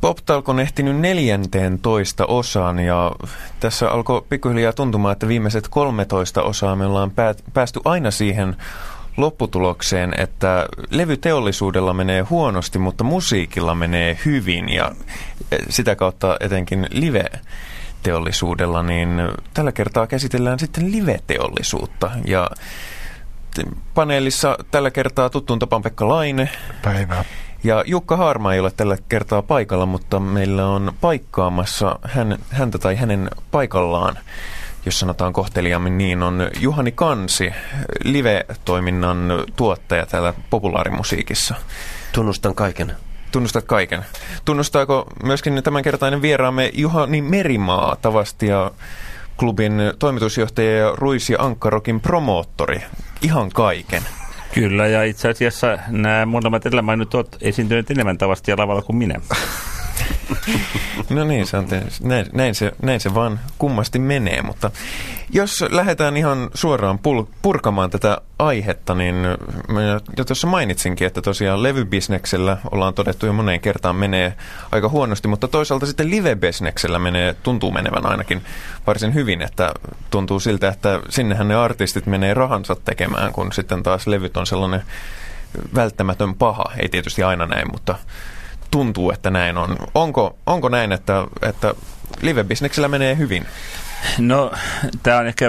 Pop on ehtinyt neljänteen toista osaan ja tässä alkoi pikkuhiljaa tuntumaan, että viimeiset 13 osaa me ollaan päästy aina siihen lopputulokseen, että levyteollisuudella menee huonosti, mutta musiikilla menee hyvin ja sitä kautta etenkin live-teollisuudella, niin tällä kertaa käsitellään sitten live-teollisuutta ja paneelissa tällä kertaa tuttuun tapaan Pekka Laine. Päivää. Ja Jukka Haarma ei ole tällä kertaa paikalla, mutta meillä on paikkaamassa hän, häntä tai hänen paikallaan, jos sanotaan kohteliammin niin, on Juhani Kansi, live-toiminnan tuottaja täällä populaarimusiikissa. Tunnustan kaiken. Tunnustat kaiken. Tunnustaako myöskin tämänkertainen vieraamme Juhani Merimaa, Tavastia klubin toimitusjohtaja ja Ruis ja Ankkarokin promoottori? Ihan kaiken. Kyllä, ja itse asiassa nämä molemmat edellä mainitut ovat esiintyneet enemmän tavasti lavalla kuin minä. No niin, se on te, näin, näin, se, näin se vaan kummasti menee, mutta jos lähdetään ihan suoraan pul, purkamaan tätä aihetta, niin jo tuossa mainitsinkin, että tosiaan levybisneksellä ollaan todettu jo moneen kertaan menee aika huonosti, mutta toisaalta sitten live-bisneksellä menee, tuntuu menevän ainakin varsin hyvin, että tuntuu siltä, että sinnehän ne artistit menee rahansa tekemään, kun sitten taas levyt on sellainen välttämätön paha, ei tietysti aina näin, mutta tuntuu, että näin on. Onko, onko näin, että, että live-bisneksellä menee hyvin? No, tämä on ehkä,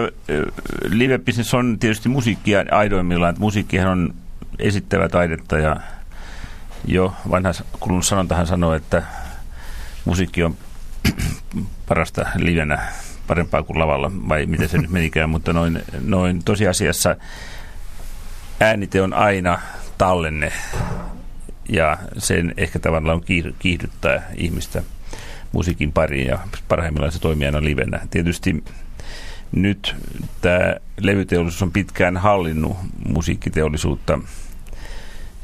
live-business on tietysti musiikkia aidoimmillaan, että musiikkihan on esittävä taidetta ja jo vanha kulunut sanontahan sanoo, että musiikki on parasta livenä, parempaa kuin lavalla, vai miten se nyt menikään, mutta noin, noin tosiasiassa äänite on aina tallenne ja sen ehkä tavallaan kiihdyttää ihmistä musiikin pariin ja parhaimmillaan se toimii aina livenä. Tietysti nyt tämä levyteollisuus on pitkään hallinnut musiikkiteollisuutta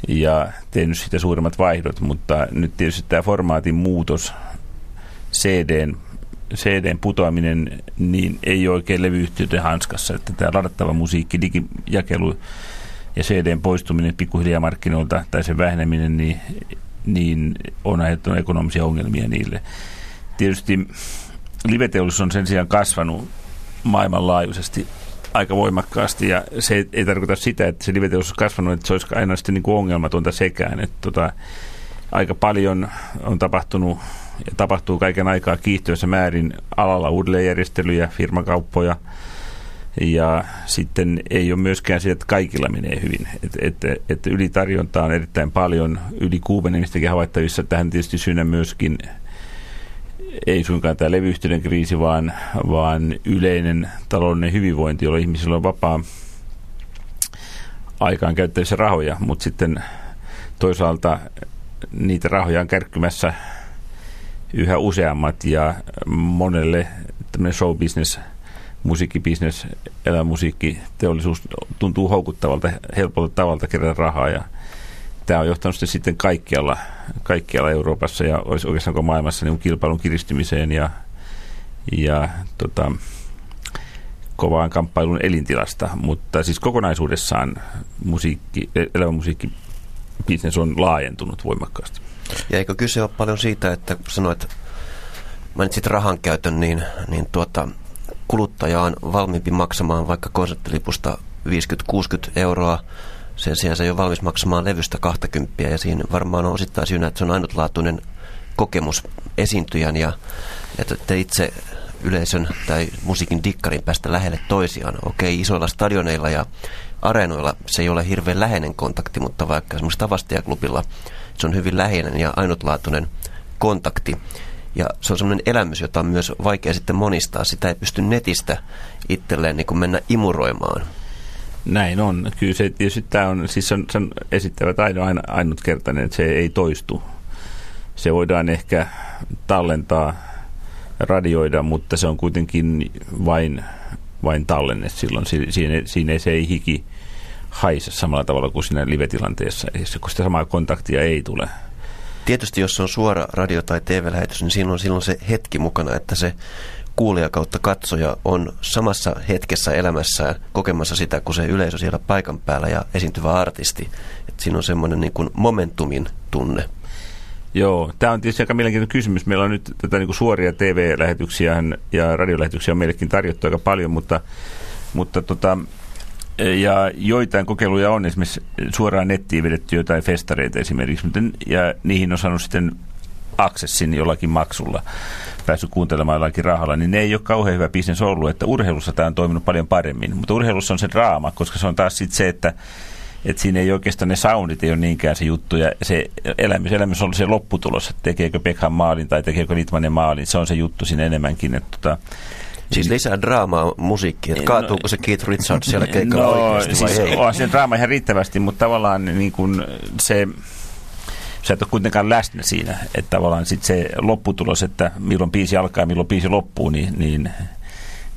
ja tehnyt sitä suuremmat vaihdot, mutta nyt tietysti tämä formaatin muutos, CDn, CDn putoaminen, niin ei oikein levyyhtiöiden hanskassa, että tämä ladattava musiikki, digijakelu ja CDn poistuminen pikkuhiljaa markkinoilta tai sen väheneminen, niin, niin on aiheuttanut ekonomisia ongelmia niille. Tietysti liveteollisuus on sen sijaan kasvanut maailmanlaajuisesti aika voimakkaasti ja se ei, ei tarkoita sitä, että se liveteollisuus on kasvanut, että se olisi aina sitten niin ongelmatonta sekään. Että tota, aika paljon on tapahtunut ja tapahtuu kaiken aikaa kiihtyössä määrin alalla uudelleenjärjestelyjä, firmakauppoja – ja sitten ei ole myöskään se, että kaikilla menee hyvin. Että et, et ylitarjontaa on erittäin paljon, yli kuumenemistäkin havaittavissa. Tähän tietysti syynä myöskin ei suinkaan tämä levyyhtiöiden kriisi, vaan, vaan yleinen taloudellinen hyvinvointi, jolla ihmisillä on vapaa aikaan käyttävissä rahoja, mutta sitten toisaalta niitä rahoja on kärkkymässä yhä useammat ja monelle tämmöinen show business – musiikkibisnes, elämusiikki, teollisuus tuntuu houkuttavalta, helpolta tavalta kerätä rahaa ja tämä on johtanut sitten kaikkialla, kaikkialla Euroopassa ja oikeastaan koko maailmassa niin kilpailun kiristymiseen ja, ja tota, kovaan kamppailun elintilasta, mutta siis kokonaisuudessaan musiikki, elämämusiikki business on laajentunut voimakkaasti. Ja eikö kyse ole paljon siitä, että sanoit, mainitsit rahan käytön, niin, niin tuota, kuluttaja on valmiimpi maksamaan vaikka konserttilipusta 50-60 euroa. Sen sijaan se ei ole valmis maksamaan levystä 20 ja siinä varmaan on osittain syynä, että se on ainutlaatuinen kokemus esiintyjän ja että te itse yleisön tai musiikin dikkarin päästä lähelle toisiaan. Okei, isoilla stadioneilla ja areenoilla se ei ole hirveän läheinen kontakti, mutta vaikka esimerkiksi Tavastiaklubilla se on hyvin läheinen ja ainutlaatuinen kontakti. Ja se on sellainen elämys, jota on myös vaikea sitten monistaa. Sitä ei pysty netistä itselleen niin kuin mennä imuroimaan. Näin on. Kyllä se tietysti tämä on, siis on, sen esittävä taito aina ainutkertainen, että se ei toistu. Se voidaan ehkä tallentaa, radioida, mutta se on kuitenkin vain, vain tallenne silloin. Siinä, siinä se ei hiki haise samalla tavalla kuin siinä live-tilanteessa, kun sitä samaa kontaktia ei tule. Tietysti jos on suora radio- tai TV-lähetys, niin silloin, silloin se hetki mukana, että se kuulija kautta katsoja on samassa hetkessä elämässään kokemassa sitä, kun se yleisö siellä paikan päällä ja esiintyvä artisti. että siinä on semmoinen niin kuin momentumin tunne. Joo, tämä on tietysti aika mielenkiintoinen kysymys. Meillä on nyt tätä niin kuin suoria TV-lähetyksiä ja radiolähetyksiä on meillekin tarjottu aika paljon, mutta, mutta tota, ja joitain kokeiluja on esimerkiksi suoraan nettiin vedetty jotain festareita esimerkiksi, ja niihin on saanut sitten aksessin jollakin maksulla päässyt kuuntelemaan jollakin rahalla, niin ne ei ole kauhean hyvä bisnes ollut, että urheilussa tämä on toiminut paljon paremmin. Mutta urheilussa on se draama, koska se on taas sitten se, että että siinä ei oikeastaan ne soundit ei ole niinkään se juttu ja se elämys, elämys on se lopputulos, että tekeekö Beckham maalin tai tekeekö Litmanen maalin, se on se juttu siinä enemmänkin. Että tota, Siis lisää draamaa musiikkiin, että kaatuuko no, se Keith Richards siellä keikalla no, oikeasti vai siis ei? On se draama ihan riittävästi, mutta tavallaan niin kuin se sä et ole kuitenkaan läsnä siinä, että tavallaan sit se lopputulos, että milloin biisi alkaa ja milloin biisi loppuu, niin, niin,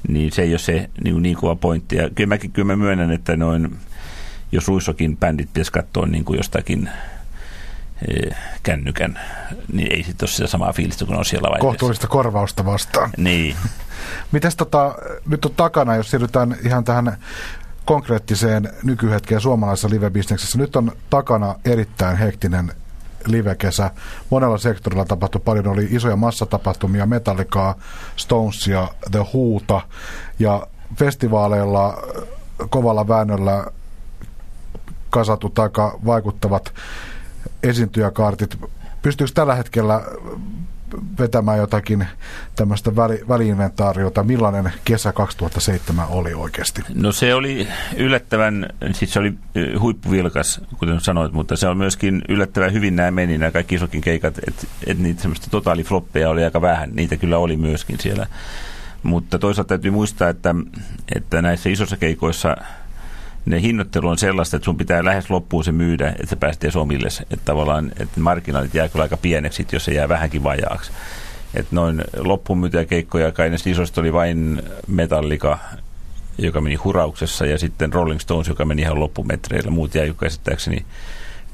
niin se ei ole se niin, niin kova pointti. Ja kyllä mäkin kyllä mä myönnän, että noin, jos ruissokin bändit pitäisi katsoa niin kuin jostakin kännykän, niin ei sitten ole sitä samaa fiilistä kuin on siellä vaiheessa. Kohtuullista korvausta vastaan. Niin. Mites tota, nyt on takana, jos siirrytään ihan tähän konkreettiseen nykyhetkeen suomalaisessa live-bisneksessä. Nyt on takana erittäin hektinen livekesä. Monella sektorilla tapahtui paljon. Oli isoja massatapahtumia, Metallicaa, Stonesia, The Huuta ja festivaaleilla kovalla väännöllä kasatut aika vaikuttavat esiintyjäkaartit. Pystyykö tällä hetkellä vetämään jotakin tämmöistä väli, väliinventaariota. Millainen kesä 2007 oli oikeasti? No se oli yllättävän, siis se oli huippuvilkas, kuten sanoit, mutta se on myöskin yllättävän hyvin nämä meni, nämä kaikki isokin keikat, että et niitä semmoista totaalifloppeja oli aika vähän, niitä kyllä oli myöskin siellä. Mutta toisaalta täytyy muistaa, että, että näissä isossa keikoissa – ne hinnoittelu on sellaista, että sun pitää lähes loppuun se myydä, että sä pääset edes omille. Että tavallaan että marginaalit jää kyllä aika pieneksi, jos se jää vähänkin vajaaksi. Että noin loppuun myytyjä keikkoja kai näistä isoista oli vain Metallica, joka meni hurauksessa, ja sitten Rolling Stones, joka meni ihan loppumetreillä. Muut jäi, käsittääkseni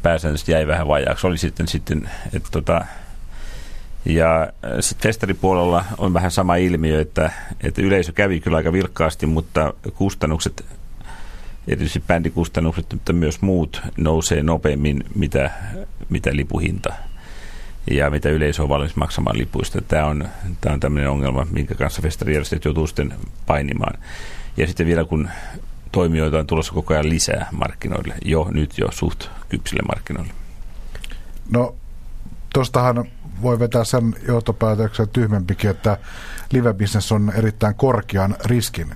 pääsääntöisesti jäi vähän vajaaksi. Oli sitten, sitten että tota, ja sitten festaripuolella on vähän sama ilmiö, että, että yleisö kävi kyllä aika vilkkaasti, mutta kustannukset erityisesti bändikustannukset, mutta myös muut nousee nopeammin, mitä, mitä lipuhinta ja mitä yleisö on valmis maksamaan lipuista. Tämä on, tämä on tämmöinen ongelma, minkä kanssa festarijärjestöt joutuu sitten painimaan. Ja sitten vielä kun toimijoita on tulossa koko ajan lisää markkinoille, jo nyt jo suht kypsille markkinoille. No, tuostahan voi vetää sen johtopäätöksen tyhmempikin, että live on erittäin korkean riskin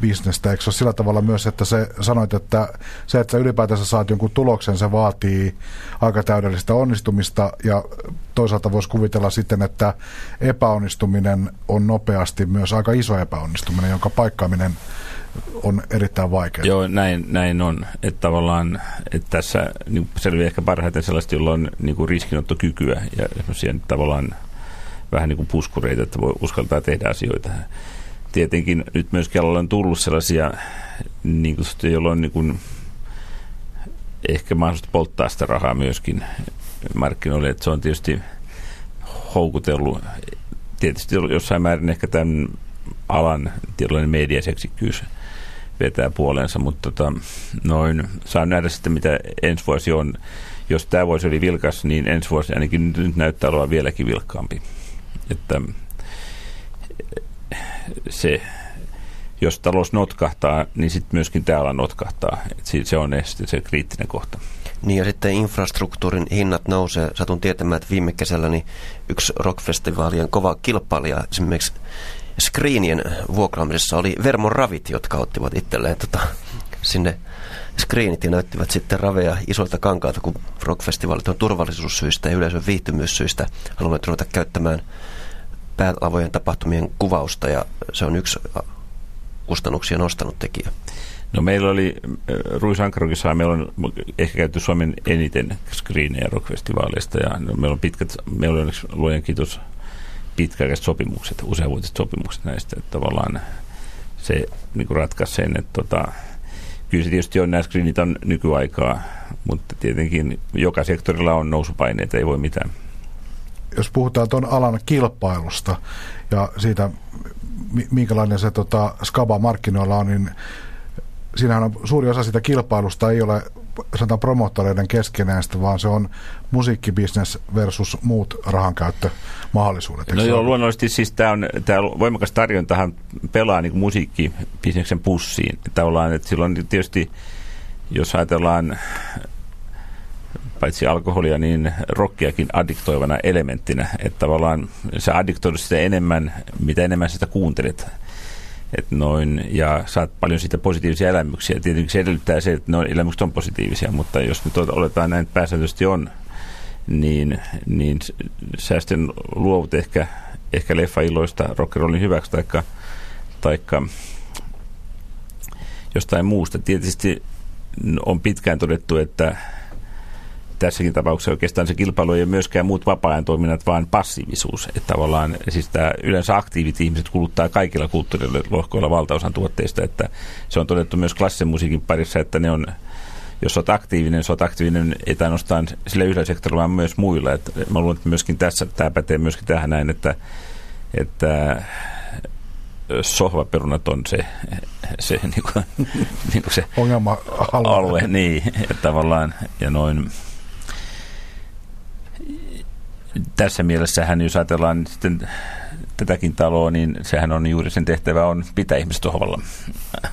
bisnestä. Eikö se ole sillä tavalla myös, että se sanoit, että se, että sä ylipäätänsä saat jonkun tuloksen, se vaatii aika täydellistä onnistumista ja toisaalta voisi kuvitella sitten, että epäonnistuminen on nopeasti myös aika iso epäonnistuminen, jonka paikkaaminen on erittäin vaikea. Joo, näin, näin on. Että tavallaan että tässä niin selviää ehkä parhaiten sellaista, jolla on niin riskinottokykyä ja tavallaan vähän niin kuin puskureita, että voi uskaltaa tehdä asioita tietenkin nyt myöskin on tullut sellaisia, niin kuin, joilla on niin kuin, ehkä mahdollista polttaa sitä rahaa myöskin markkinoille, että se on tietysti houkutellut tietysti jossain määrin ehkä tämän alan tietynlainen mediaseksikkyys vetää puoleensa, mutta tota, noin, saa nähdä sitten mitä ensi vuosi on. Jos tämä vuosi oli vilkas, niin ensi vuosi ainakin nyt näyttää olevan vieläkin vilkkaampi. Että se, jos talous notkahtaa, niin sitten myöskin täällä notkahtaa. Et se on se kriittinen kohta. Niin ja sitten infrastruktuurin hinnat nousee. Satun tietämään, että viime kesällä niin yksi rockfestivaalien kova kilpailija esimerkiksi screenien vuokraamisessa oli Vermon ravit, jotka ottivat itselleen tota, sinne screenit ja näyttivät sitten raveja isolta kankaalta, kun rockfestivaalit on turvallisuussyistä ja yleisön viihtymyssyistä haluamme ruveta käyttämään päälavojen tapahtumien kuvausta ja se on yksi kustannuksia nostanut tekijä. No meillä oli Ruisankarokissa, meillä on ehkä käyty Suomen eniten screenejä rockfestivaaleista ja no, meillä on pitkät, meillä on luojan kiitos pitkäaikaiset sopimukset, useavuotiset sopimukset näistä, että tavallaan se niin ratkaisi sen, että tota, kyllä se tietysti on, nämä screenit on nykyaikaa, mutta tietenkin joka sektorilla on nousupaineita, ei voi mitään jos puhutaan tuon alan kilpailusta ja siitä, minkälainen se tota, skaba markkinoilla on, niin siinähän on suuri osa sitä kilpailusta ei ole sanotaan promottoreiden keskenään, vaan se on musiikkibisnes versus muut rahankäyttömahdollisuudet. No joo, luonnollisesti siis tämä on, tämä voimakas tarjontahan pelaa niin musiikkibisneksen pussiin. Tavallaan, että silloin tietysti, jos ajatellaan paitsi alkoholia, niin rockiakin addiktoivana elementtinä. Että tavallaan se addiktoidut sitä enemmän, mitä enemmän sitä kuuntelet. Et noin, ja saat paljon siitä positiivisia elämyksiä. Tietenkin se edellyttää se, että ne elämykset on positiivisia, mutta jos nyt oletaan näin, että pääsääntöisesti on, niin, niin säästön luovut ehkä, ehkä leffa-illoista rock'n'rollin hyväksi, taikka, taikka jostain muusta. Tietysti on pitkään todettu, että tässäkin tapauksessa oikeastaan se kilpailu ei ole myöskään muut vapaa-ajan toiminnat, vaan passiivisuus. Että tavallaan siis tämä yleensä aktiivit ihmiset kuluttaa kaikilla kulttuurilohkoilla valtaosan tuotteista, että se on todettu myös klassisen musiikin parissa, että ne on jos olet aktiivinen, sä olet aktiivinen ei ainoastaan sillä yhdellä sektorilla, vaan myös muilla. Et mä luulen, että myöskin tässä, tämä pätee myöskin tähän näin, että, että sohvaperunat on se, se, niin kuin, niin kuin se ongelma-alue. Niin, että tavallaan, ja noin, tässä mielessähän, jos ajatellaan sitten tätäkin taloa, niin sehän on juuri sen tehtävä on pitää ihmiset sohvalla.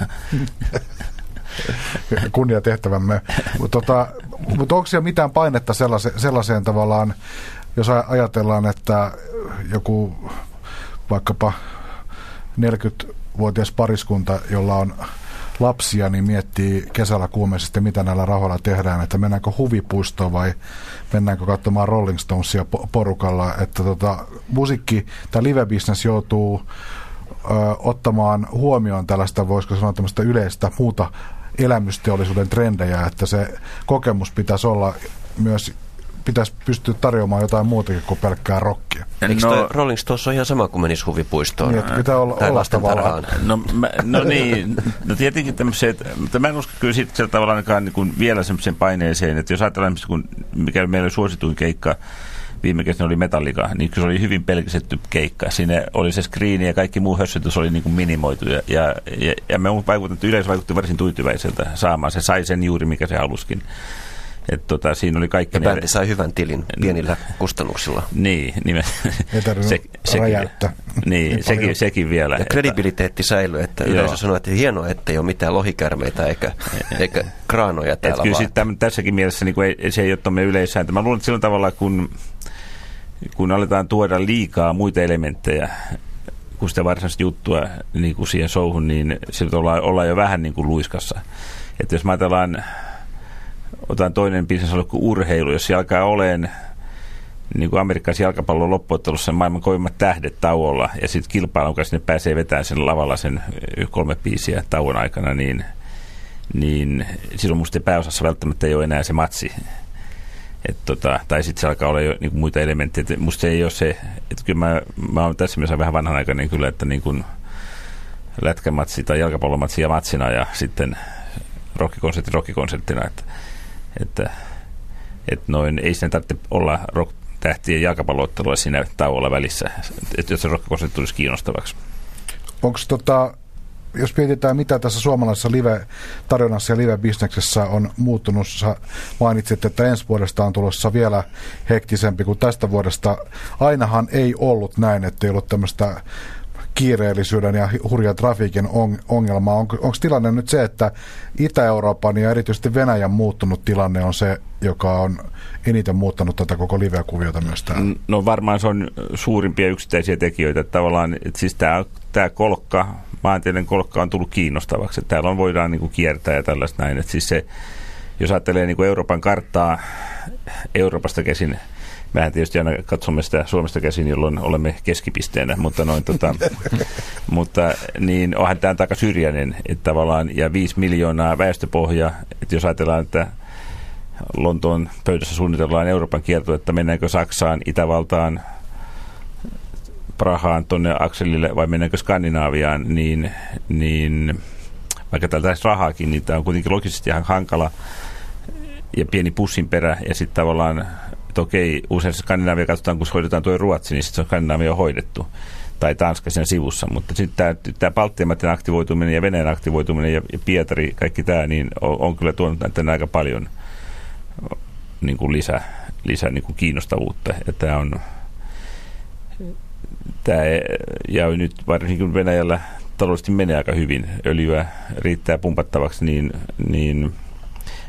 Kunnia tehtävämme. Mutta tota, mut onko siellä mitään painetta sellaiseen, sellaiseen tavallaan, jos ajatellaan, että joku vaikkapa 40-vuotias pariskunta, jolla on lapsia, niin miettii kesällä kuumeisesti, mitä näillä rahoilla tehdään, että mennäänkö huvipuistoon vai mennäänkö katsomaan Rolling Stonesia porukalla, että tota, musiikki tai live-business joutuu ö, ottamaan huomioon tällaista, voisiko sanoa tämmöistä yleistä muuta elämysteollisuuden trendejä, että se kokemus pitäisi olla myös pitäisi pystyä tarjoamaan jotain muutakin kuin pelkkää rockia. Eikö no, Rolling Stones on ihan sama kuin menisi huvipuistoon? Niin, että pitää olla, olla tavallaan. No, mä, no niin, no tietenkin tämmöiset, mutta mä en usko kyllä siitä sillä tavalla ainakaan niin kuin vielä semmoisen paineeseen, että jos ajatellaan, kun mikä meillä oli suosituin keikka, viime kesänä oli Metallika, niin se oli hyvin pelkisetty keikka. Siinä oli se screeni ja kaikki muu hössytys oli niin kuin minimoitu. Ja, ja, ja, ja me vaikutin, että yleisö vaikutti varsin tyytyväiseltä saamaan. Se sai sen juuri, mikä se haluskin. Et tota, siinä oli kaikki... Ja bändi sai hyvän tilin pienillä kustannuksilla. Niin, nimen, Ei se, sekin, niin, sekin, sekin vielä. Ja kredibiliteetti säilyy, että yleisö sanoo, että hienoa, että ei ole mitään lohikärmeitä eikä, eikä kraanoja täällä Et kyllä sit tämän, tässäkin mielessä niin ei, se ei ole tuomme yleissääntö. Mä luulen, että sillä tavalla, kun, kun aletaan tuoda liikaa muita elementtejä kuin sitä varsinaista juttua niin kuin siihen souhun, niin siltä ollaan, ollaan jo vähän niin kuin luiskassa. Että jos mä ajatellaan otan toinen bisnes kuin urheilu, jos alkaa oleen niin kuin amerikkalaisen jalkapallon loppuottelussa maailman kovimmat tähdet tauolla ja sitten kilpailun kanssa ne pääsee vetämään sen lavalla sen kolme biisiä tauon aikana, niin, niin silloin musta pääosassa välttämättä ei ole enää se matsi. Et tota, tai sitten se alkaa olla jo niin muita elementtejä. Et musta se ei ole se, että kyllä mä, mä oon tässä mielessä vähän vanhanaikainen kyllä, että niin kuin lätkämatsi tai jalkapallomatsi ja matsina ja sitten rockikonsertti rockikonserttina. Että että, että noin, ei sen tarvitse olla rock tähtien jalkapalloottelua siinä tauolla välissä, että jos se rockikonsertti tulisi kiinnostavaksi. Onko tota, jos mietitään, mitä tässä suomalaisessa live-tarjonnassa ja live-bisneksessä on muuttunut, sä mainitsit, että ensi vuodesta on tulossa vielä hektisempi kuin tästä vuodesta. Ainahan ei ollut näin, että ei ollut tämmöistä kiireellisyyden ja hurjan trafiikin on, ongelma. On, onko tilanne nyt se, että Itä-Euroopan ja erityisesti Venäjän muuttunut tilanne on se, joka on eniten muuttanut tätä koko live-kuviota myös täällä? No varmaan se on suurimpia yksittäisiä tekijöitä. Tavallaan, että siis tämä, tämä kolkka, maantieteen kolkka on tullut kiinnostavaksi. Että täällä on, voidaan niin kuin kiertää ja tällaista näin. Että siis se, jos ajattelee niin kuin Euroopan karttaa Euroopasta käsin, Mehän tietysti aina katsomme sitä Suomesta käsin, jolloin olemme keskipisteenä, mutta, noin, tota, mutta niin onhan tämä aika syrjäinen, että tavallaan, ja 5 miljoonaa väestöpohja, että jos ajatellaan, että Lontoon pöydässä suunnitellaan Euroopan kierto, että mennäänkö Saksaan, Itävaltaan, Prahaan tuonne akselille vai mennäänkö Skandinaaviaan, niin, niin vaikka täältä olisi rahaakin, niin tämä on kuitenkin logisesti ihan hankala ja pieni pussin perä ja sitten tavallaan että okei, usein Skandinavia katsotaan, kun hoidetaan tuo Ruotsi, niin sitten se on Skandinavia hoidettu tai Tanska sen sivussa, mutta sitten tämä, Baltian aktivoituminen ja Venäjän aktivoituminen ja, ja Pietari, kaikki tämä, niin on, on kyllä tuonut näitä aika paljon niin kuin lisä, lisä niin kuin kiinnostavuutta. Ja tämä on, tämä, ja nyt varsinkin Venäjällä taloudellisesti menee aika hyvin, öljyä riittää pumpattavaksi, niin, niin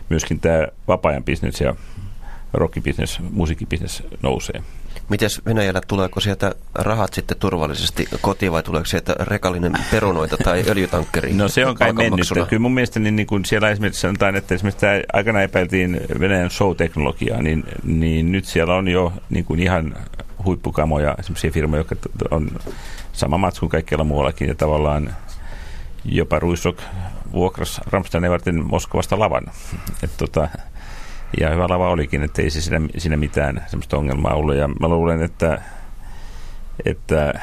myöskin tämä vapaa-ajan bisnes ja rockibisnes, musiikkibisnes nousee. Mites Venäjällä, tuleeko sieltä rahat sitten turvallisesti kotiin vai tuleeko sieltä rekallinen perunoita tai öljytankkeri? No se on kai mennyt. Kyllä mun mielestä niin, niin kun siellä esimerkiksi sanotaan, että esimerkiksi tämä aikana epäiltiin Venäjän show-teknologiaa, niin, niin nyt siellä on jo niin kuin ihan huippukamoja, esimerkiksi firmoja, jotka on sama matsu kuin kaikkialla muuallakin ja tavallaan jopa Ruisrock vuokras Ramstein varten Moskovasta lavan. Et tota, ja hyvä lava olikin, että ei se siinä, siinä mitään semmoista ongelmaa ollut. Ja mä luulen, että, että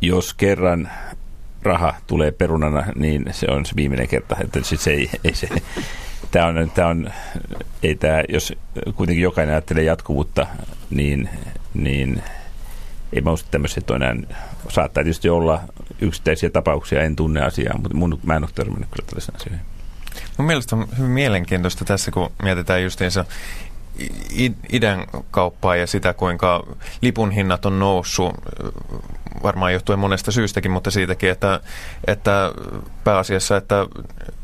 jos kerran raha tulee perunana, niin se on se viimeinen kerta. Että sit se ei, ei se, tämä on, tämä on, ei tämä, jos kuitenkin jokainen ajattelee jatkuvuutta, niin, niin ei mä usko tämmöiset on enää, saattaa tietysti olla yksittäisiä tapauksia, en tunne asiaa, mutta mun, mä en ole törmännyt kyllä tällaisen asioihin. Mun mielestä on hyvin mielenkiintoista tässä, kun mietitään justiinsa idän kauppaa ja sitä, kuinka lipun hinnat on noussut, varmaan johtuen monesta syystäkin, mutta siitäkin, että, että pääasiassa, että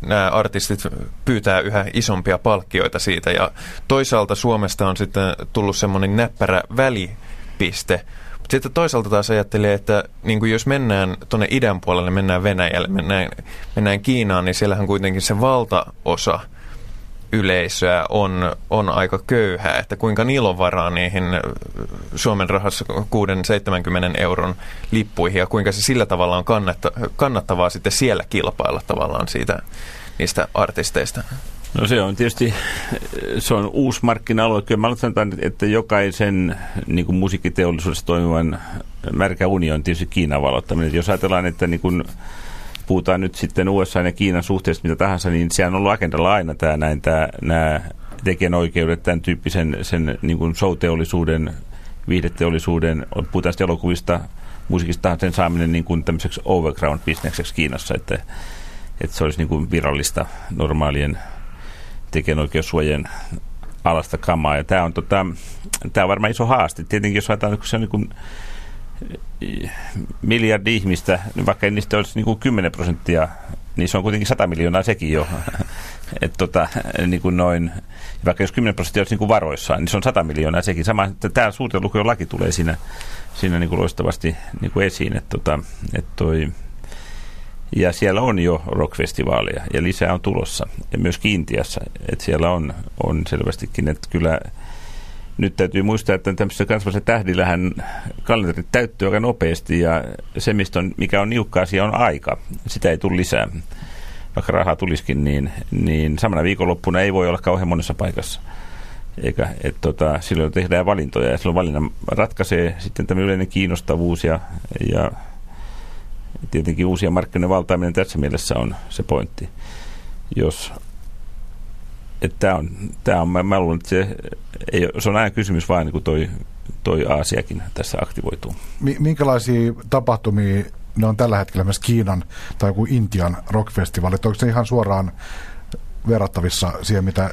nämä artistit pyytää yhä isompia palkkioita siitä. Ja toisaalta Suomesta on sitten tullut semmoinen näppärä välipiste, sitten toisaalta taas ajattelee, että niin kuin jos mennään tuonne idän puolelle, mennään Venäjälle, mennään, mennään Kiinaan, niin siellähän kuitenkin se valtaosa yleisöä on, on aika köyhää, että kuinka niillä on varaa niihin Suomen rahassa 6-70 euron lippuihin ja kuinka se sillä tavalla on kannatta, kannattavaa sitten siellä kilpailla tavallaan siitä, niistä artisteista. No se on tietysti se on uusi markkina-alue. Kyllä mä sanotaan, että jokaisen niin kuin musiikkiteollisuudessa toimivan märkä uni on tietysti Kiinan valottaminen. Jos ajatellaan, että niin kuin puhutaan nyt sitten USA ja Kiinan suhteesta mitä tahansa, niin se on ollut agendalla aina tämä, näin, tämä, nämä tekijänoikeudet, tämän tyyppisen sen niin kuin show-teollisuuden, viihdeteollisuuden, puhutaan sitten elokuvista, musiikista, sen saaminen niin kuin tämmöiseksi overground-bisnekseksi Kiinassa, että, että se olisi niin kuin virallista normaalien tekijänoikeussuojen alasta kamaa. Ja tämä on, tota, tämä on varmaan iso haaste. Tietenkin jos ajatellaan, kun se on niin kuin miljardi ihmistä, niin vaikka niistä olisi niin kuin 10 prosenttia, niin se on kuitenkin 100 miljoonaa sekin jo. Et tota, niin kuin noin, vaikka jos 10 prosenttia olisi niin kuin varoissaan, niin se on 100 miljoonaa sekin. Sama, että tämä suurten lukujen laki tulee siinä, siinä niin kuin loistavasti niin kuin esiin. Että tota, et toi, ja siellä on jo rockfestivaaleja ja lisää on tulossa. Ja myös Kiintiassa, että siellä on, on selvästikin, että kyllä nyt täytyy muistaa, että tämmöisessä kansallisessa tähdillähän kalenterit täyttyy aika nopeasti ja se, mistä on, mikä on niukka asia, on aika. Sitä ei tule lisää. Vaikka rahaa tulisikin, niin, niin samana viikonloppuna ei voi olla kauhean monessa paikassa. Eikä, et tota, silloin tehdään valintoja ja silloin valinnan ratkaisee sitten tämä yleinen kiinnostavuus ja, ja tietenkin uusien markkinoiden valtaaminen tässä mielessä on se pointti. Jos että tämä on, tämä on mä, mä luulen, että se, ei, se on aina kysymys vain, niin kuin toi, toi Aasiakin tässä aktivoituu. Minkälaisia tapahtumia ne on tällä hetkellä myös Kiinan tai joku Intian rockfestivaalit? Onko se ihan suoraan verrattavissa siihen, mitä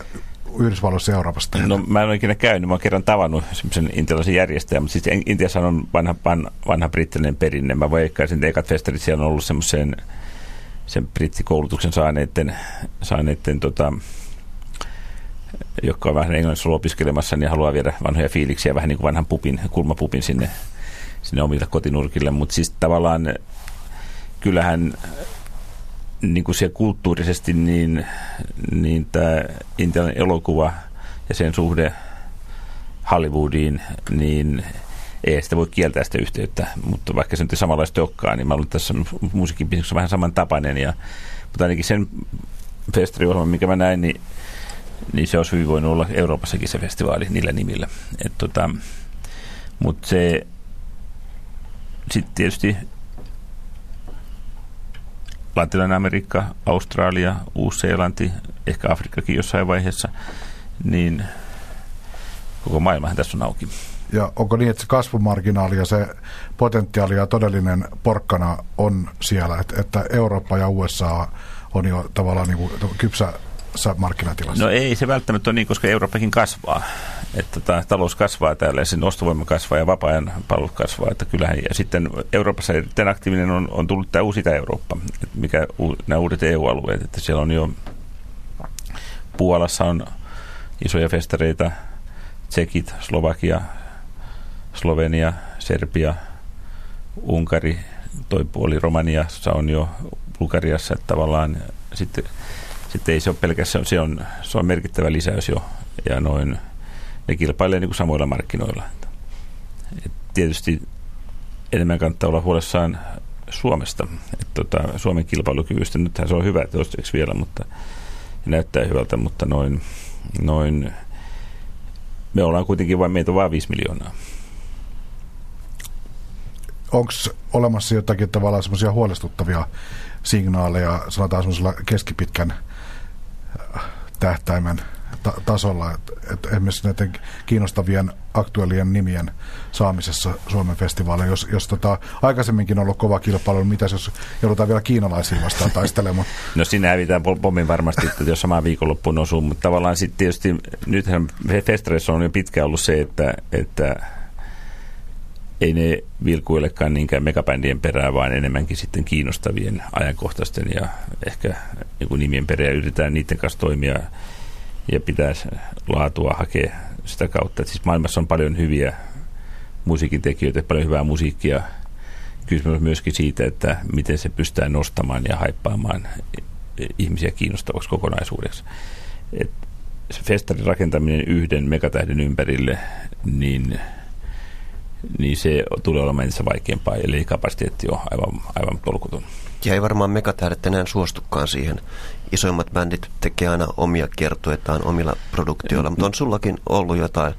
Yhdysvalloissa ja Euroopassa No mä en ole ikinä käynyt, mä oon kerran tavannut semmoisen intialaisen järjestäjän, mutta siis Intiassa on vanha, vanha, vanha brittiläinen perinne. Mä veikkaisin, että ekat festarit siellä on ollut semmoisen sen brittikoulutuksen saaneiden, saaneiden tota, jotka on vähän englannissa opiskelemassa, niin haluaa viedä vanhoja fiiliksiä, vähän niin kuin vanhan pupin, kulmapupin sinne, sinne omille kotinurkille. Mutta siis tavallaan kyllähän niin kuin se kulttuurisesti, niin, niin tämä intialainen elokuva ja sen suhde Hollywoodiin, niin ei sitä voi kieltää sitä yhteyttä, mutta vaikka se nyt ei samanlaista olekaan, niin mä olen tässä musiikin vähän samantapainen, ja, mutta ainakin sen festariohjelman, mikä mä näin, niin, niin se olisi hyvin voinut olla Euroopassakin se festivaali niillä nimillä. Tota, mutta se sitten tietysti Latinalainen Amerikka, Australia, Uusi-Seelanti, ehkä Afrikkakin jossain vaiheessa, niin koko maailmahan tässä on auki. Ja onko niin, että se kasvumarginaali ja se potentiaali ja todellinen porkkana on siellä, että, että Eurooppa ja USA on jo tavallaan niin kuin kypsässä markkinatilassa? No ei se välttämättä ole niin, koska Eurooppakin kasvaa. Että tota, talous kasvaa täällä ja sen ostovoima kasvaa ja vapaa-ajan palvelut kasvaa. Että kyllähän, ja sitten Euroopassa erittäin aktiivinen on, on tullut tämä uusi Eurooppa, että mikä nämä uudet EU-alueet, että siellä on jo Puolassa on isoja festareita, Tsekit, Slovakia, Slovenia, Serbia, Unkari, toi puoli Romaniassa on jo Bulgariassa, että tavallaan sitten, sitten ei se ole pelkästään, se on, se on merkittävä lisäys jo, ja noin, ne kilpailee niin kuin samoilla markkinoilla. Et tietysti enemmän kannattaa olla huolessaan Suomesta, että tota, Suomen kilpailukyvystä, nythän se on hyvä toistaiseksi vielä, mutta näyttää hyvältä, mutta noin, noin me ollaan kuitenkin vain, meitä on vain 5 miljoonaa. Onko olemassa jotakin tavallaan semmoisia huolestuttavia signaaleja, sanotaan semmoisella keskipitkän tähtäimen ta- tasolla, että et esimerkiksi näiden kiinnostavien aktuaalien nimien saamisessa Suomen festivaaleja, jos, jos tota, aikaisemminkin on ollut kova kilpailu, niin mitäs jos joudutaan vielä kiinalaisiin vastaan taistelemaan? No siinä hävitään pommin varmasti, että jos samaan viikonloppuun osuu, mutta tavallaan sitten tietysti nythän festareissa on jo pitkään ollut se, että, että ei ne vilkuillekaan niinkään megabändien perään, vaan enemmänkin sitten kiinnostavien ajankohtaisten ja ehkä niin nimien perään yritetään niiden kanssa toimia ja pitää laatua hakea sitä kautta. Että siis maailmassa on paljon hyviä musiikin tekijöitä, paljon hyvää musiikkia. Kysymys on myöskin siitä, että miten se pystytään nostamaan ja haippaamaan ihmisiä kiinnostavaksi kokonaisuudeksi. Et se festarin rakentaminen yhden megatähden ympärille, niin – niin se tulee olemaan entistä vaikeampaa, eli kapasiteetti on aivan, aivan tolkuton. Ja ei varmaan megatähdet enää suostukaan siihen. Isoimmat bändit tekee aina omia kiertuetaan omilla produktioilla, mutta on sullakin ollut jotain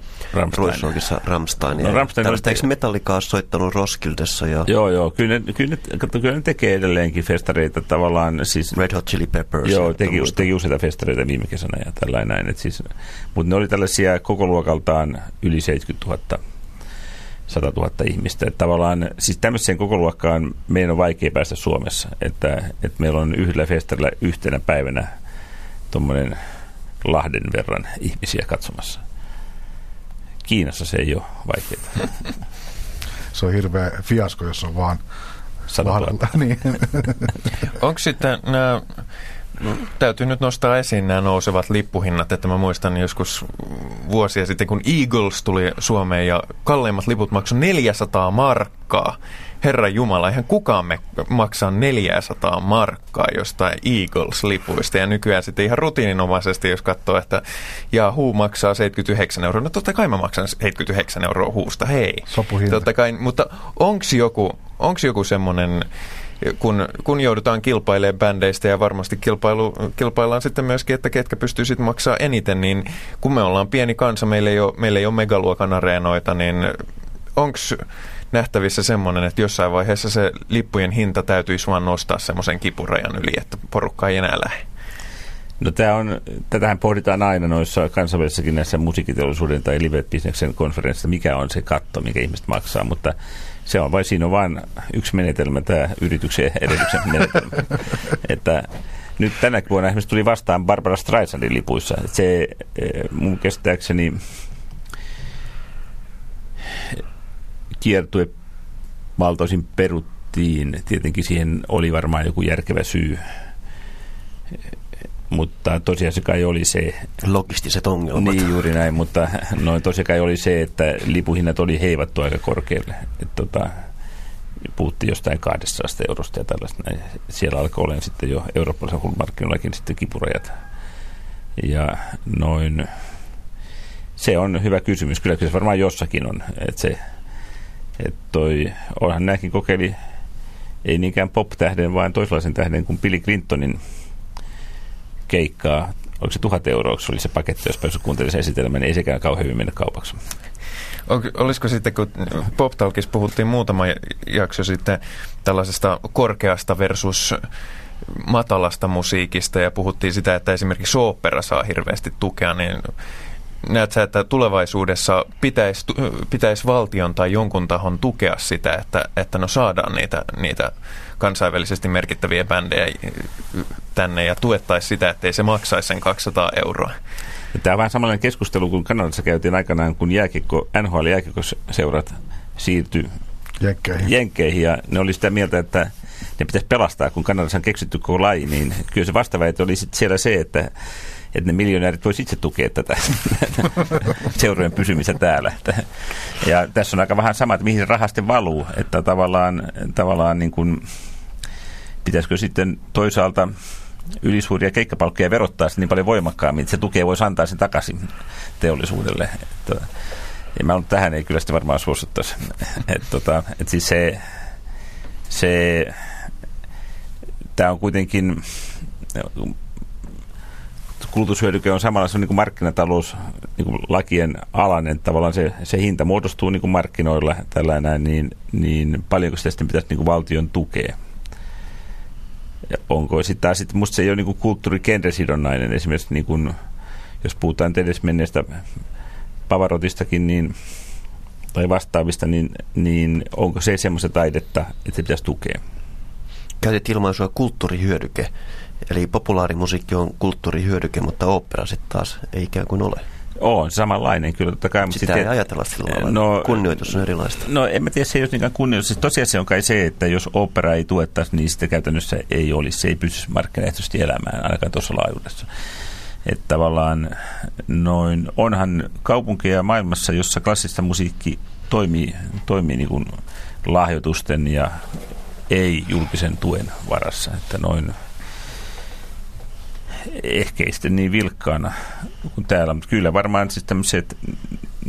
Ruissogissa Ramsteinia. No, Rammstein Tällaista, eikö Metallica ole soittanut Roskildessa? Ja... Joo, joo. Kyllä ne, kyllä, ne, kyllä ne tekee edelleenkin festareita tavallaan. Siis, Red Hot Chili Peppers. Joo, teki, teki useita festareita viime kesänä ja tällainen näin. siis, mutta ne oli tällaisia koko luokaltaan yli 70 000 100 000 ihmistä. Että tavallaan, siis tämmöiseen koko luokkaan meidän on vaikea päästä Suomessa, että, että meillä on yhdellä festarilla yhtenä päivänä tuommoinen Lahden verran ihmisiä katsomassa. Kiinassa se ei ole vaikeaa. Se on hirveä fiasko, jos on vaan 100 000. niin. Onko sitten nämä täytyy nyt nostaa esiin nämä nousevat lippuhinnat, että mä muistan joskus vuosia sitten, kun Eagles tuli Suomeen ja kalleimmat liput maksoi 400 markkaa. Herra Jumala, eihän kukaan me maksaa 400 markkaa jostain Eagles-lipuista. Ja nykyään sitten ihan rutiininomaisesti, jos katsoo, että Yahoo maksaa 79 euroa. No totta kai mä maksan 79 euroa huusta, hei. Totta kai, mutta onko joku, onks joku semmoinen kun, kun joudutaan kilpailemaan bändeistä ja varmasti kilpailu, kilpaillaan sitten myöskin, että ketkä pystyy sitten maksaa eniten, niin kun me ollaan pieni kansa, meillä ei ole, meillä ei ole megaluokan areenoita, niin onko nähtävissä semmoinen, että jossain vaiheessa se lippujen hinta täytyisi vaan nostaa semmoisen kipurajan yli, että porukka ei enää lähde? No tämä on, tätähän pohditaan aina noissa kansainvälisissäkin näissä musiikiteollisuuden tai live-bisneksen konferenssissa, mikä on se katto, mikä ihmiset maksaa, mutta se on vai siinä on vain yksi menetelmä, tämä yrityksen edellytyksen menetelmä. että nyt tänä vuonna esimerkiksi tuli vastaan Barbara Streisandin lipuissa. Se eh, mun kestääkseni kiertue valtoisin peruttiin. Tietenkin siihen oli varmaan joku järkevä syy mutta tosiaan kai oli se... Logistiset ongelmat. Niin, juuri näin, mutta noin tosiaan kai oli se, että lipuhinnat oli heivattu aika korkealle. Että tota, puhuttiin jostain 200 eurosta ja tällaista. Näin. Siellä alkoi olemaan sitten jo eurooppalaisen markkinoillakin sitten kipurajat. Ja noin... Se on hyvä kysymys. Kyllä se varmaan jossakin on. Että se, että toi, onhan nämäkin kokeili ei niinkään pop-tähden, vaan toisenlaisen tähden kuin Billy Clintonin keikkaa, oliko se tuhat euroa, se oli se paketti, jos päässyt kuuntelemaan sen esitelmän, niin ei sekään kauhean hyvin mennä kaupaksi. Olisiko sitten, kun Pop Talkissa puhuttiin muutama jakso sitten tällaisesta korkeasta versus matalasta musiikista ja puhuttiin sitä, että esimerkiksi opera saa hirveästi tukea, niin näet sä, että tulevaisuudessa pitäisi, pitäisi valtion tai jonkun tahon tukea sitä, että, että no saadaan niitä, niitä kansainvälisesti merkittäviä bändejä tänne ja tuettaisiin sitä, ettei se maksaisi sen 200 euroa? Tämä on vähän samanlainen keskustelu kuin Kanadassa käytiin aikanaan, kun jääkikko, NHL jääkikkoseurat siirtyi Jenkkeihin. Jenkkeihin ja ne oli sitä mieltä, että ne pitäisi pelastaa, kun Kanadassa on keksitty koko laji, niin kyllä se vastaväite oli sitten siellä se, että, että ne miljonäärit voisivat itse tukea tätä seurojen pysymistä täällä. Ja tässä on aika vähän sama, että mihin raha sitten valuu, että tavallaan, tavallaan niin kuin, pitäisikö sitten toisaalta ylisuuria keikkapalkkoja verottaa niin paljon voimakkaammin, että se tukea voisi antaa sen takaisin teollisuudelle. Että, ja mä tähän ei kyllä sitten varmaan suostuttaisi. että tota, et siis se, se tämä on kuitenkin kulutushyödyke on samalla se on niin kuin markkinatalous niin kuin lakien alainen. Tavallaan se, se hinta muodostuu niin kuin markkinoilla tällainen, niin, niin paljonko sitä sitten pitäisi niin kuin valtion tukea. Ja onko taas, sitten musta se ei ole niin kulttuurikenresidonnainen. Esimerkiksi niin kuin, jos puhutaan menneestä Pavarotistakin, niin tai vastaavista, niin, niin onko se semmoista taidetta, että se pitäisi tukea? Käytit ilmaisua kulttuurihyödyke. Eli populaarimusiikki on kulttuurihyödyke, mutta opera sitten taas ei ikään kuin ole. On samanlainen kyllä totta kai. Sitä ei ajatella sillä lailla. No, kunnioitus on erilaista. No en mä tiedä, se ei ole niinkään kunnioitus. Siis tosiaan on kai se, että jos opera ei tuettaisi, niin sitä käytännössä ei olisi. Se ei pystyisi markkinaehtoisesti elämään ainakaan tuossa laajuudessa. Että tavallaan noin, onhan kaupunkeja maailmassa, jossa klassista musiikki toimii, toimii niin kuin lahjoitusten ja ei julkisen tuen varassa. Että noin ehkä ei sitten niin vilkkaana kuin täällä, mutta kyllä varmaan siis tämmöiset,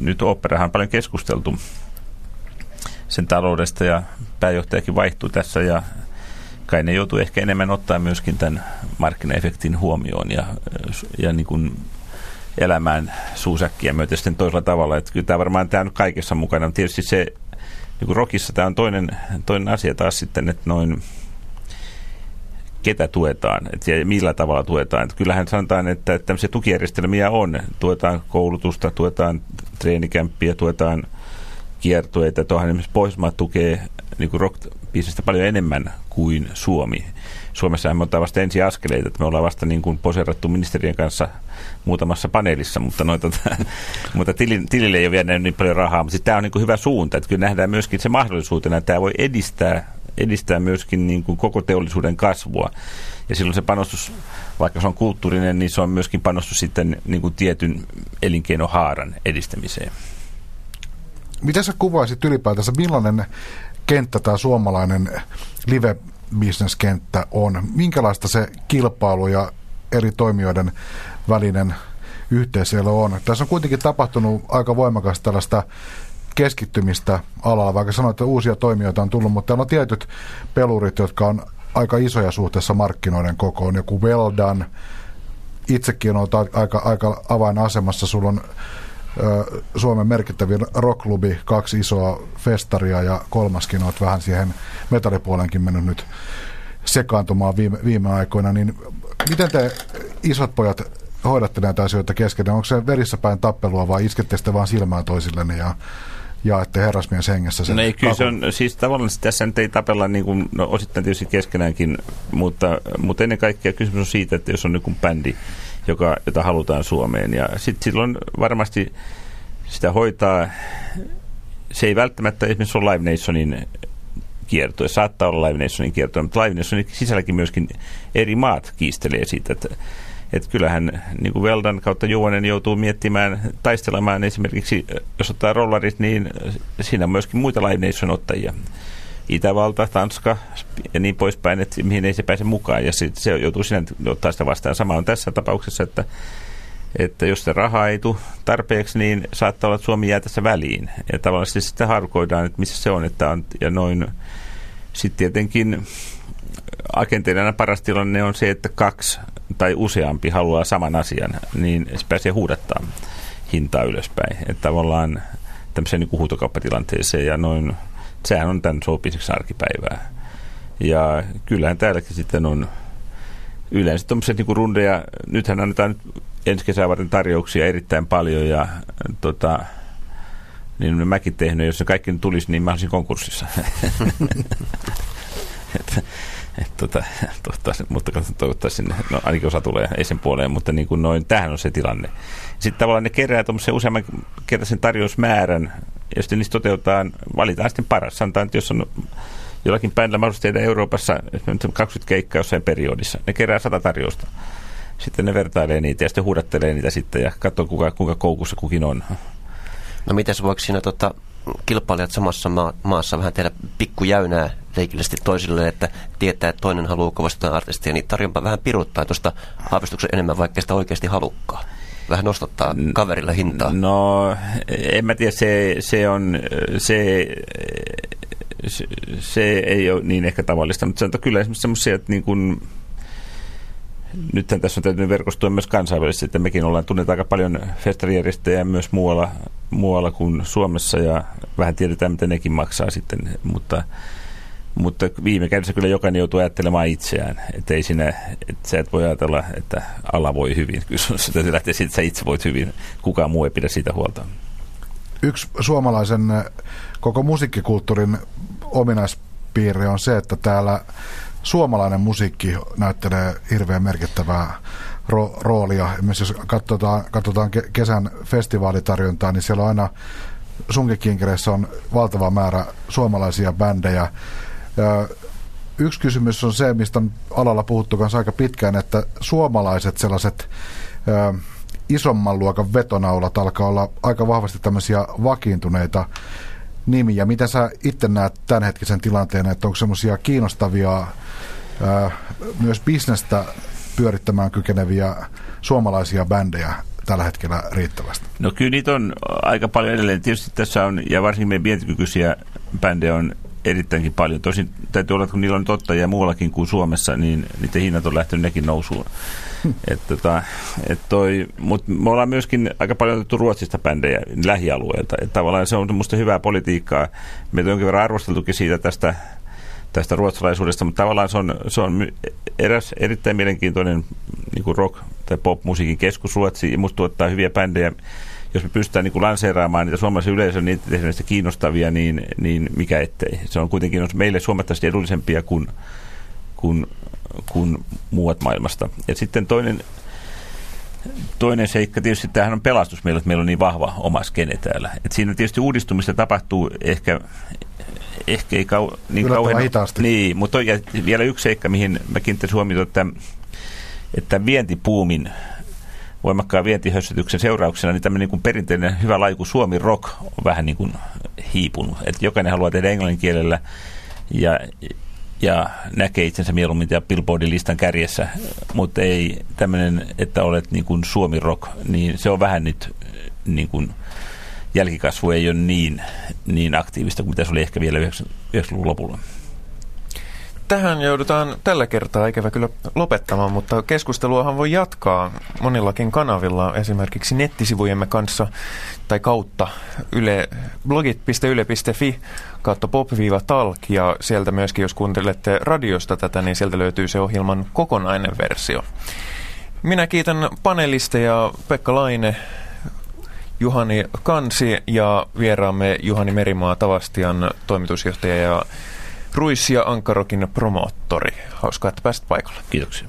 nyt operahan on paljon keskusteltu sen taloudesta ja pääjohtajakin vaihtuu tässä ja kai ne joutuu ehkä enemmän ottaa myöskin tämän markkinaefektin huomioon ja, ja niin kuin elämään suusäkkiä myöten sitten toisella tavalla. Että kyllä tämä varmaan tämä on kaikessa mukana. Tietysti se, niin kuin rockissa tämä on toinen, toinen asia taas sitten, että noin ketä tuetaan et ja millä tavalla tuetaan. Et kyllähän sanotaan, että tämmöisiä tukijärjestelmiä on. Tuetaan koulutusta, tuetaan treenikämppiä, tuetaan kiertueita. Tuohan esimerkiksi Pohjoismaat tukee niin rock paljon enemmän kuin Suomi. Suomessa me ottaa vasta ensi askeleita, että me ollaan vasta niin kuin poserattu ministerien kanssa muutamassa paneelissa, mutta, noita, mutta tilille ei ole vielä niin paljon rahaa. Mutta siis tämä on niin kuin hyvä suunta, että kyllä nähdään myöskin se mahdollisuutena, että tämä voi edistää, edistää myöskin niin kuin koko teollisuuden kasvua. Ja silloin se panostus, vaikka se on kulttuurinen, niin se on myöskin panostus sitten niin kuin tietyn elinkeinohaaran edistämiseen. Miten sä kuvaisit ylipäätänsä, millainen kenttä tämä suomalainen live bisneskenttä on? Minkälaista se kilpailu ja eri toimijoiden välinen yhteys siellä on? Tässä on kuitenkin tapahtunut aika voimakasta tällaista keskittymistä alalla, vaikka sanoit, että uusia toimijoita on tullut, mutta täällä on tietyt pelurit, jotka on aika isoja suhteessa markkinoiden kokoon. Joku Veldan, itsekin on aika, aika avainasemassa. Sulla on Suomen merkittävin rockklubi, kaksi isoa festaria ja kolmaskin olet vähän siihen metallipuolenkin mennyt nyt sekaantumaan viime, viime aikoina, niin miten te isot pojat hoidatte näitä asioita kesken? Onko se verissä päin tappelua vai iskette sitten vaan silmää toisillenne ja ja että herrasmies hengessä sen no ei, kyllä se on, siis tavallaan tässä nyt ei tapella niin kuin, no osittain tietysti keskenäänkin, mutta, mutta ennen kaikkea kysymys on siitä, että jos on niin bändi, joka, jota halutaan Suomeen. Ja sitten silloin varmasti sitä hoitaa, se ei välttämättä esimerkiksi ole Live Nationin kierto, saattaa olla Live Nationin kierto, mutta Live Nationin sisälläkin myöskin eri maat kiistelee siitä, että että kyllähän niin kuin Veldan kautta Juvonen joutuu miettimään, taistelemaan esimerkiksi, jos ottaa rollarit, niin siinä on myöskin muita Live Nation ottajia. Itävalta, Tanska ja niin poispäin, että mihin ei se pääse mukaan. Ja sit se joutuu sinä ottaa sitä vastaan. Sama on tässä tapauksessa, että, että jos se raha ei tule tarpeeksi, niin saattaa olla, että Suomi jää tässä väliin. Ja tavallaan sitten harkoidaan, että missä se on. Että on ja noin sitten tietenkin agenteiden paras tilanne on se, että kaksi tai useampi haluaa saman asian, niin se pääsee huudattaa hintaa ylöspäin. Että tavallaan tämmöiseen niin huutokauppatilanteeseen ja noin sehän on tämän sopiseksi arkipäivää. Ja kyllähän täälläkin sitten on yleensä tuommoisia niin rundeja, nythän annetaan nyt ensi kesää varten tarjouksia erittäin paljon ja tota, niin mäkin tehnyt, jos se kaikki tulisi, niin mä olisin konkurssissa. et, tota, toivottavasti, mutta toivottavasti sinne, no ainakin osa tulee, sen puoleen, mutta niin kuin noin, tähän on se tilanne. Sitten tavallaan ne kerää tuommoisen useamman kertaisen tarjousmäärän, ja sitten niistä toteutetaan, valitaan sitten paras. Sanotaan, että jos on jollakin bändillä mahdollista tehdä Euroopassa 20 keikkaa jossain periodissa, ne kerää 100 tarjousta. Sitten ne vertailee niitä ja sitten huudattelee niitä sitten ja katsoo kuinka, kuinka koukussa kukin on. No mitäs voiko siinä tota, kilpailijat samassa ma- maassa vähän tehdä pikkujäynää leikillisesti toisille, että tietää, että toinen haluaa kovasti artistia, niin tarjonpa vähän piruttaa tuosta aavistuksen enemmän, vaikka sitä oikeasti halukkaa. Vähän nostattaa kaverilla hintaa. No, en mä tiedä, se, se on, se, se, se ei ole niin ehkä tavallista, mutta se on kyllä esimerkiksi semmoisia, että niin kuin, nythän tässä on täytynyt verkostua myös kansainvälisesti, että mekin ollaan tunnetaan aika paljon festarijärjestäjä myös muualla, muualla kuin Suomessa ja vähän tiedetään, mitä nekin maksaa sitten, mutta mutta viime kädessä kyllä jokainen joutuu ajattelemaan itseään. Että ei sinä, että sä et voi ajatella, että ala voi hyvin. Kyllä se täytyy lähteä siitä, että sä itse voit hyvin. Kukaan muu ei pidä siitä huolta. Yksi suomalaisen koko musiikkikulttuurin ominaispiirre on se, että täällä suomalainen musiikki näyttelee hirveän merkittävää ro- roolia. Myös jos katsotaan, katsotaan kesän festivaalitarjontaa, niin siellä on aina Sunkikinkereissä on valtava määrä suomalaisia bändejä. Yksi kysymys on se, mistä on alalla puhuttu kanssa aika pitkään, että suomalaiset sellaiset isomman luokan vetonaulat alkaa olla aika vahvasti tämmöisiä vakiintuneita nimiä. Mitä sä itse näet tämänhetkisen tilanteen, että onko semmoisia kiinnostavia ää, myös bisnestä pyörittämään kykeneviä suomalaisia bändejä tällä hetkellä riittävästi? No kyllä niitä on aika paljon edelleen. Tietysti tässä on, ja varsinkin meidän vientikykyisiä bändejä on erittäinkin paljon. Tosin täytyy olla, että kun niillä on totta ja muuallakin kuin Suomessa, niin niiden hinnat on lähtenyt nekin nousuun. Hmm. Et, tota, et toi, mut me ollaan myöskin aika paljon otettu Ruotsista bändejä lähialueelta. Et tavallaan se on minusta hyvää politiikkaa. Meitä on jonkin verran arvosteltukin siitä tästä, tästä ruotsalaisuudesta, mutta tavallaan se on, se on eräs erittäin mielenkiintoinen niin rock- tai pop-musiikin keskus Ruotsi. Musta tuottaa hyviä bändejä jos me pystytään niin kuin lanseeraamaan niitä suomalaisen yleisön niin niitä kiinnostavia, niin, niin mikä ettei. Se on kuitenkin meille huomattavasti edullisempia kuin, kuin, kuin muuat maailmasta. Ja sitten toinen, toinen seikka, tietysti tämähän on pelastus meillä, että meillä on niin vahva oma skene täällä. Et siinä tietysti uudistumista tapahtuu ehkä, ehkä ei kau, niin kauhean... hitaasti. Niin, mutta on, vielä yksi seikka, mihin mä kiinnittäisin huomiota, että, että vientipuumin voimakkaan vientihössytyksen seurauksena, niin tämmöinen niin perinteinen hyvä laiku Suomi rock on vähän niin kuin hiipunut. Että jokainen haluaa tehdä englannin kielellä ja, ja näkee itsensä mieluummin ja Billboardin listan kärjessä, mutta ei tämmöinen, että olet niin kuin Suomi rock, niin se on vähän nyt niin kuin jälkikasvu ei ole niin, niin aktiivista kuin mitä se oli ehkä vielä 90-luvun lopulla tähän joudutaan tällä kertaa ikävä kyllä lopettamaan, mutta keskusteluahan voi jatkaa monillakin kanavilla, esimerkiksi nettisivujemme kanssa tai kautta yle, blogit.yle.fi kautta pop-talk ja sieltä myöskin, jos kuuntelette radiosta tätä, niin sieltä löytyy se ohjelman kokonainen versio. Minä kiitän panelisteja Pekka Laine, Juhani Kansi ja vieraamme Juhani Merimaa Tavastian toimitusjohtaja ja Ruissia Ankarokin promoottori. Hauskaa, että pääsit paikalle. Kiitoksia.